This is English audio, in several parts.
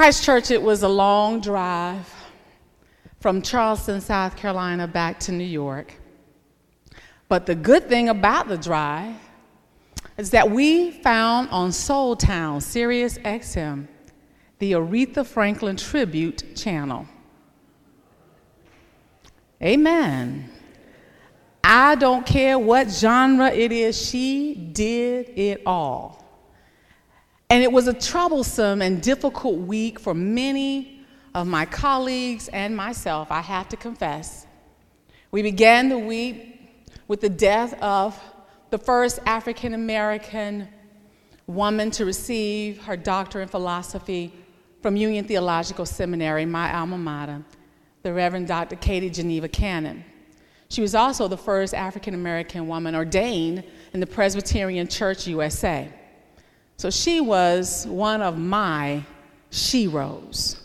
Christ Church, it was a long drive from Charleston, South Carolina, back to New York. But the good thing about the drive is that we found on Soul Town, Sirius XM, the Aretha Franklin Tribute Channel. Amen. I don't care what genre it is, she did it all. And it was a troublesome and difficult week for many of my colleagues and myself, I have to confess. We began the week with the death of the first African American woman to receive her doctorate in philosophy from Union Theological Seminary, my alma mater, the Reverend Dr. Katie Geneva Cannon. She was also the first African American woman ordained in the Presbyterian Church USA. So she was one of my sheroes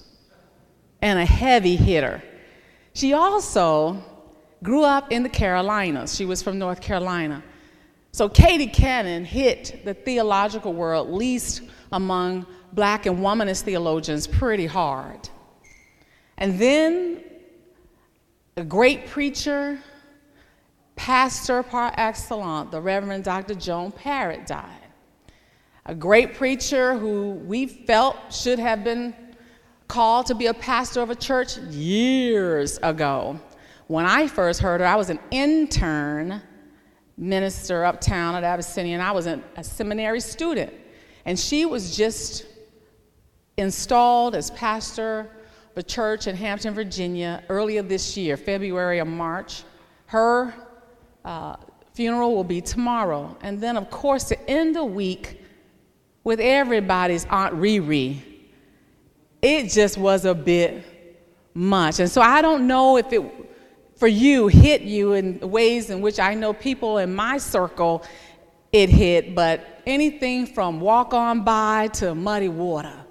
and a heavy hitter. She also grew up in the Carolinas. She was from North Carolina. So Katie Cannon hit the theological world, least among black and womanist theologians, pretty hard. And then a great preacher, pastor par excellence, the Reverend Dr. Joan Parrott died a great preacher who we felt should have been called to be a pastor of a church years ago. When I first heard her, I was an intern minister uptown at Abyssinian, and I was a, a seminary student. And she was just installed as pastor of a church in Hampton, Virginia, earlier this year, February or March. Her uh, funeral will be tomorrow. And then, of course, to end the week, with everybody's Aunt Riri, it just was a bit much. And so I don't know if it, for you, hit you in ways in which I know people in my circle it hit, but anything from Walk On By to Muddy Water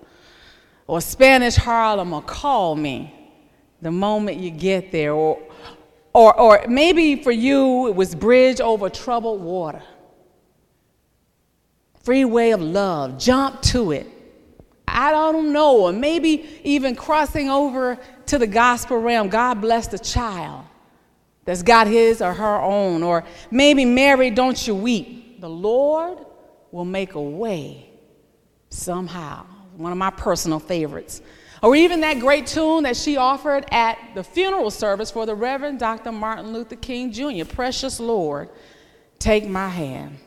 or Spanish Harlem or Call Me the moment you get there. Or, or, or maybe for you, it was Bridge Over Troubled Water freeway of love, jump to it. I don't know, or maybe even crossing over to the gospel realm. God bless the child that's got his or her own. Or maybe Mary, don't you weep. The Lord will make a way somehow. One of my personal favorites. Or even that great tune that she offered at the funeral service for the Reverend Dr. Martin Luther King Jr. Precious Lord, take my hand.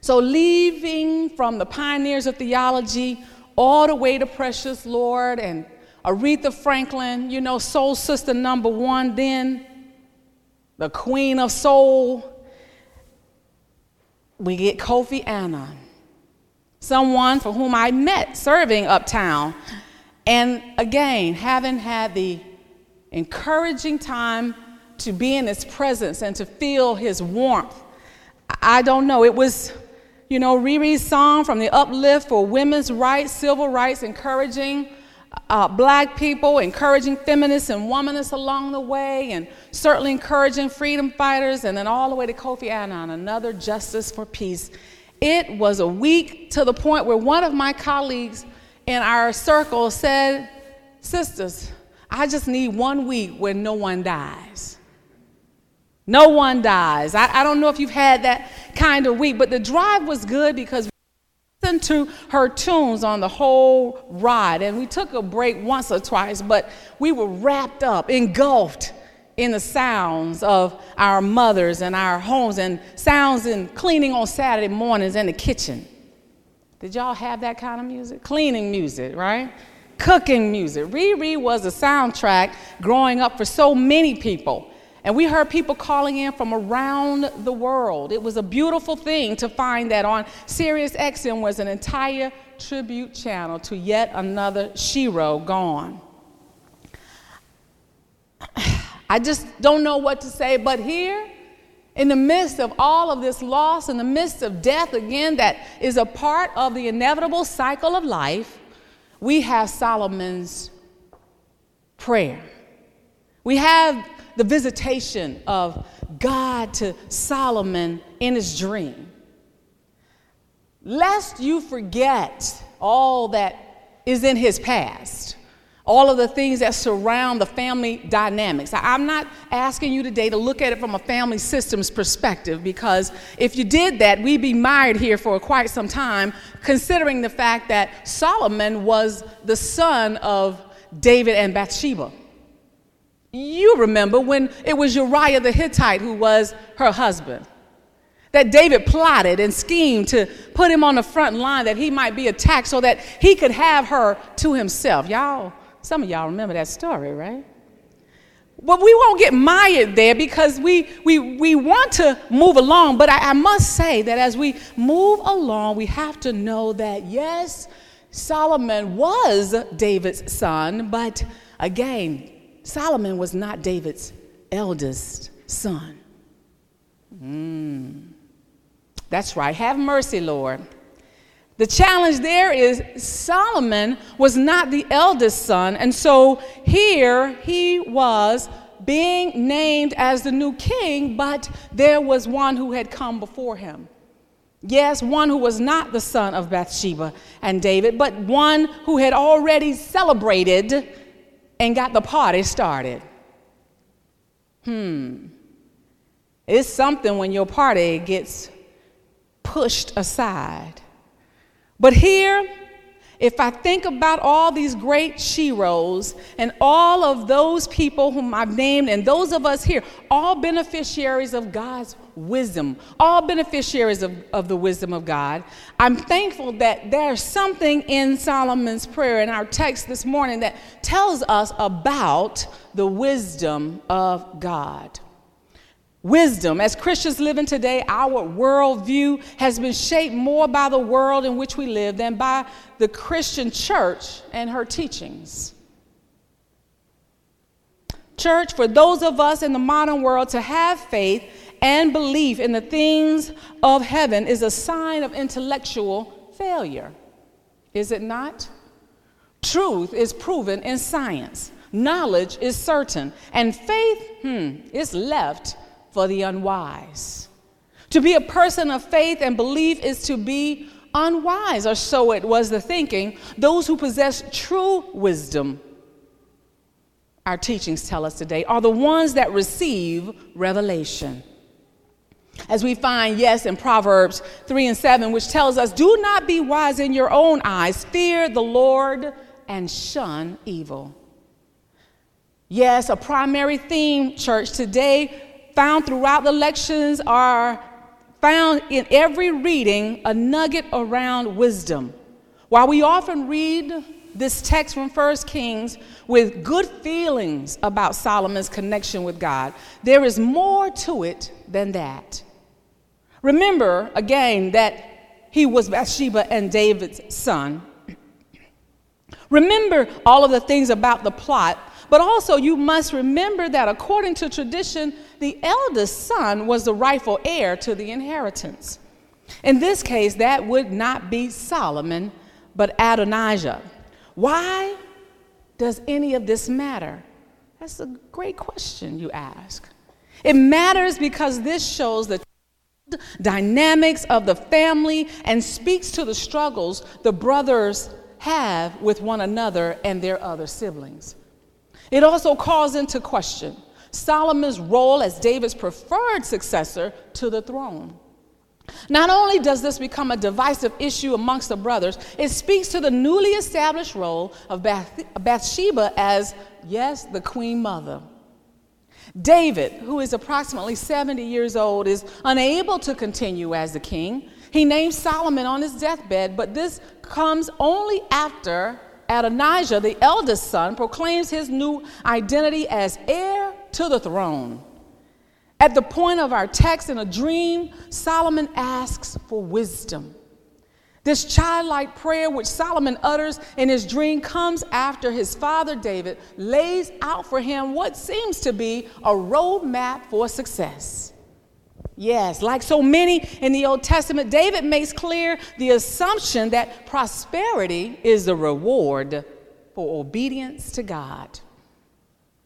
So, leaving from the pioneers of theology all the way to Precious Lord and Aretha Franklin, you know, soul sister number one, then the queen of soul, we get Kofi Annan, someone for whom I met serving uptown. And again, having had the encouraging time to be in his presence and to feel his warmth, I don't know, it was you know, Riri's song from the uplift for women's rights, civil rights, encouraging uh, black people, encouraging feminists and womanists along the way, and certainly encouraging freedom fighters, and then all the way to Kofi Annan, another justice for peace. It was a week to the point where one of my colleagues in our circle said, Sisters, I just need one week where no one dies. No one dies. I, I don't know if you've had that kind of week, but the drive was good because we listened to her tunes on the whole ride. And we took a break once or twice, but we were wrapped up, engulfed in the sounds of our mothers and our homes and sounds in cleaning on Saturday mornings in the kitchen. Did y'all have that kind of music? Cleaning music, right? Cooking music. Riri was a soundtrack growing up for so many people. And we heard people calling in from around the world. It was a beautiful thing to find that on Sirius XM was an entire tribute channel to yet another shero gone. I just don't know what to say, but here, in the midst of all of this loss, in the midst of death, again, that is a part of the inevitable cycle of life, we have Solomon's prayer. We have the visitation of God to Solomon in his dream. Lest you forget all that is in his past. All of the things that surround the family dynamics. I'm not asking you today to look at it from a family systems perspective because if you did that, we'd be mired here for quite some time, considering the fact that Solomon was the son of David and Bathsheba. You remember when it was Uriah the Hittite who was her husband. That David plotted and schemed to put him on the front line that he might be attacked so that he could have her to himself. Y'all, some of y'all remember that story, right? But we won't get mired there because we, we, we want to move along. But I, I must say that as we move along, we have to know that yes, Solomon was David's son, but again, Solomon was not David's eldest son. Mm. That's right. Have mercy, Lord. The challenge there is Solomon was not the eldest son, and so here he was being named as the new king, but there was one who had come before him. Yes, one who was not the son of Bathsheba and David, but one who had already celebrated and got the party started. Hmm. It's something when your party gets pushed aside. But here, if I think about all these great sheroes and all of those people whom I've named, and those of us here, all beneficiaries of God's wisdom, all beneficiaries of, of the wisdom of God, I'm thankful that there's something in Solomon's prayer in our text this morning that tells us about the wisdom of God. Wisdom. As Christians living today, our worldview has been shaped more by the world in which we live than by the Christian church and her teachings. Church, for those of us in the modern world to have faith and belief in the things of heaven is a sign of intellectual failure. Is it not? Truth is proven in science, knowledge is certain, and faith, hmm, is left for the unwise. To be a person of faith and belief is to be unwise, or so it was the thinking. Those who possess true wisdom, our teachings tell us today, are the ones that receive revelation. As we find, yes, in Proverbs 3 and 7, which tells us, Do not be wise in your own eyes, fear the Lord and shun evil. Yes, a primary theme, church, today found throughout the lections are found in every reading a nugget around wisdom. While we often read this text from 1 Kings with good feelings about Solomon's connection with God, there is more to it than that. Remember again that he was Bathsheba and David's son. Remember all of the things about the plot but also, you must remember that according to tradition, the eldest son was the rightful heir to the inheritance. In this case, that would not be Solomon, but Adonijah. Why does any of this matter? That's a great question you ask. It matters because this shows the dynamics of the family and speaks to the struggles the brothers have with one another and their other siblings. It also calls into question Solomon's role as David's preferred successor to the throne. Not only does this become a divisive issue amongst the brothers, it speaks to the newly established role of Bath- Bathsheba as, yes, the queen mother. David, who is approximately 70 years old, is unable to continue as the king. He names Solomon on his deathbed, but this comes only after Adonijah, the eldest son, proclaims his new identity as heir to the throne. At the point of our text in a dream, Solomon asks for wisdom. This childlike prayer, which Solomon utters in his dream, comes after his father David lays out for him what seems to be a roadmap for success. Yes, like so many in the Old Testament, David makes clear the assumption that prosperity is the reward for obedience to God.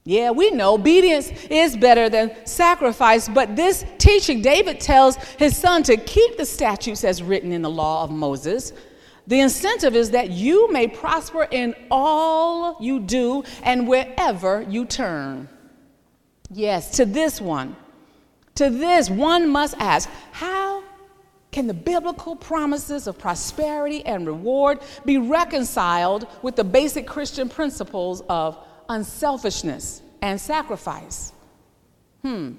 Yeah, we know obedience is better than sacrifice, but this teaching, David tells his son to keep the statutes as written in the law of Moses, The incentive is that you may prosper in all you do and wherever you turn. Yes, to this one, to this one must ask, how can the biblical promises of prosperity and reward be reconciled with the basic Christian principles of unselfishness and sacrifice? Hmm.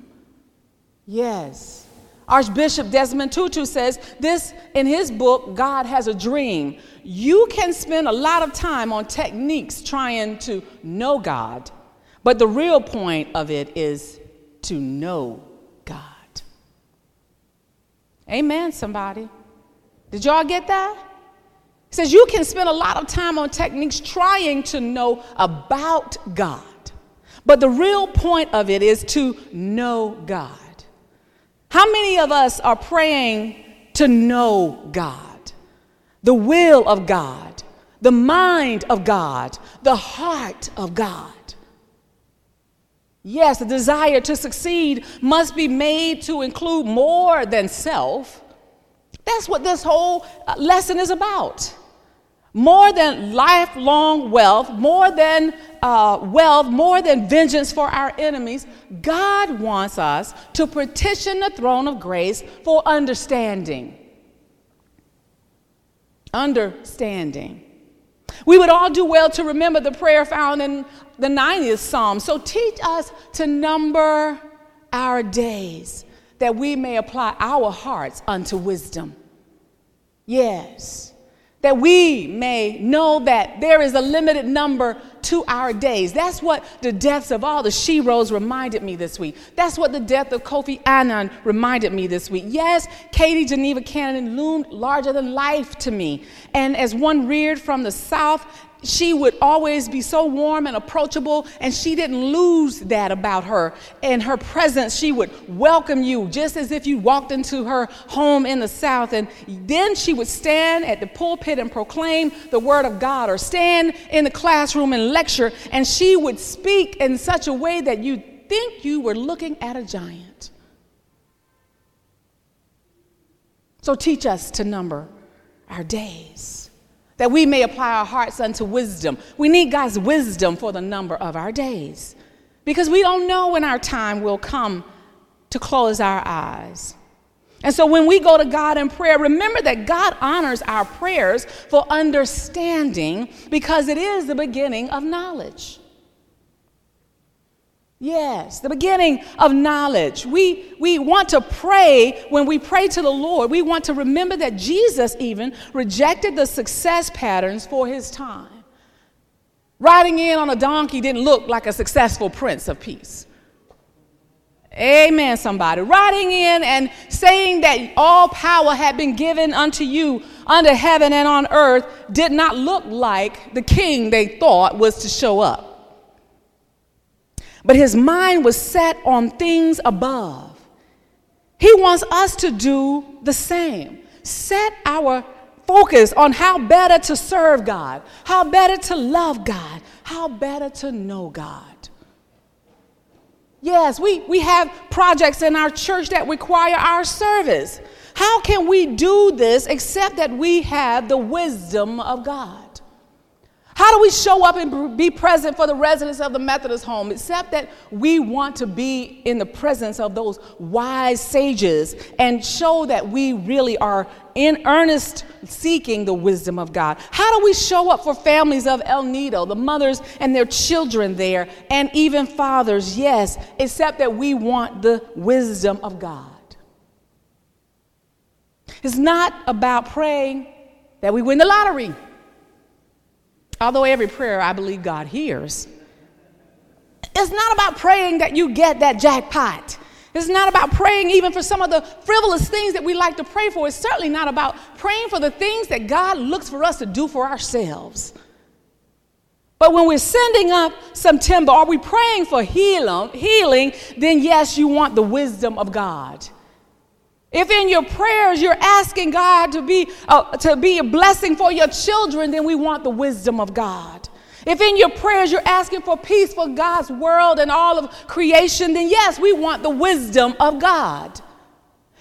Yes. Archbishop Desmond Tutu says this in his book, God Has a Dream. You can spend a lot of time on techniques trying to know God, but the real point of it is to know God. Amen, somebody. Did y'all get that? Says you can spend a lot of time on techniques trying to know about God, but the real point of it is to know God. How many of us are praying to know God, the will of God, the mind of God, the heart of God? Yes, the desire to succeed must be made to include more than self. That's what this whole uh, lesson is about more than lifelong wealth, more than uh, wealth, more than vengeance for our enemies, God wants us to petition the throne of grace for understanding. Understanding. We would all do well to remember the prayer found in the 90th Psalm. So teach us to number our days that we may apply our hearts unto wisdom. Yes that we may know that there is a limited number to our days. That's what the deaths of all the sheroes reminded me this week. That's what the death of Kofi Annan reminded me this week. Yes, Katie Geneva Cannon loomed larger than life to me. And as one reared from the South, she would always be so warm and approachable, and she didn't lose that about her. In her presence, she would welcome you just as if you walked into her home in the South. And then she would stand at the pulpit and proclaim the Word of God, or stand in the classroom and lecture, and she would speak in such a way that you'd think you were looking at a giant. So teach us to number our days that we may apply our hearts unto wisdom. We need God's wisdom for the number of our days because we don't know when our time will come to close our eyes. And so when we go to God in prayer, remember that God honors our prayers for understanding because it is the beginning of knowledge. Yes, the beginning of knowledge. We, we want to pray when we pray to the Lord. We want to remember that Jesus even rejected the success patterns for his time. Riding in on a donkey didn't look like a successful prince of peace. Amen, somebody. Riding in and saying that all power had been given unto you under heaven and on earth did not look like the king they thought was to show up. But his mind was set on things above. He wants us to do the same. Set our focus on how better to serve God, how better to love God, how better to know God. Yes, we, we have projects in our church that require our service. How can we do this except that we have the wisdom of God? How do we show up and be present for the residents of the Methodist home except that we want to be in the presence of those wise sages and show that we really are in earnest seeking the wisdom of God? How do we show up for families of El Nido, the mothers and their children there, and even fathers? Yes, except that we want the wisdom of God. It's not about praying that we win the lottery. Although every prayer I believe God hears. It's not about praying that you get that jackpot. It's not about praying even for some of the frivolous things that we like to pray for. It's certainly not about praying for the things that God looks for us to do for ourselves. But when we're sending up some timber, are we praying for healing, healing, then yes, you want the wisdom of God. If in your prayers you're asking God to be, uh, to be a blessing for your children, then we want the wisdom of God. If in your prayers you're asking for peace for God's world and all of creation, then yes, we want the wisdom of God.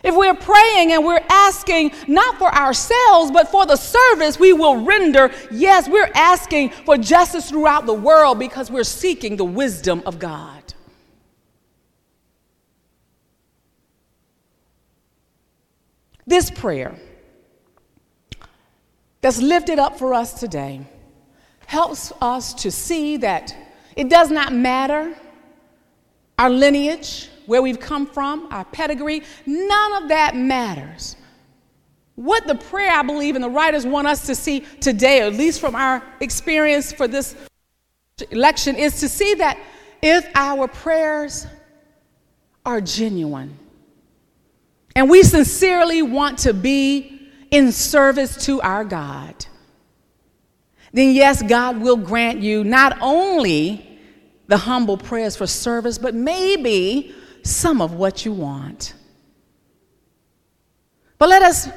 If we're praying and we're asking not for ourselves, but for the service we will render, yes, we're asking for justice throughout the world because we're seeking the wisdom of God. This prayer that's lifted up for us today helps us to see that it does not matter our lineage, where we've come from, our pedigree, none of that matters. What the prayer, I believe, and the writers want us to see today, at least from our experience for this lection, is to see that if our prayers are genuine and we sincerely want to be in service to our God, then yes, God will grant you not only the humble prayers for service, but maybe some of what you want. But let us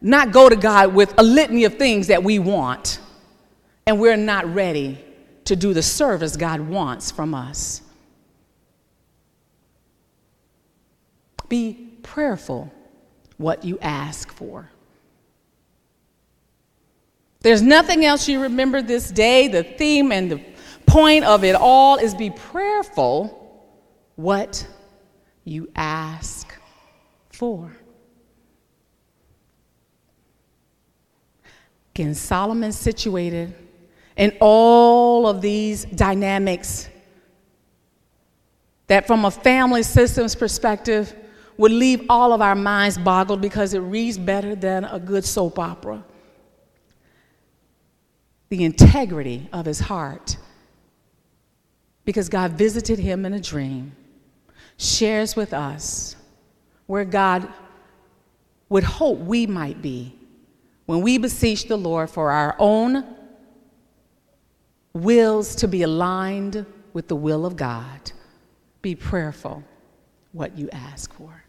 not go to God with a litany of things that we want and we're not ready to do the service God wants from us. Be prayerful what you ask for. There's nothing else you remember this day. The theme and the point of it all is be prayerful what you ask for. Again, Solomon situated in all of these dynamics that, from a family systems perspective, would leave all of our minds boggled because it reads better than a good soap opera. The integrity of his heart, because God visited him in a dream shares with us where God would hope we might be when we beseech the Lord for our own wills to be aligned with the will of God. Be prayerful what you ask for.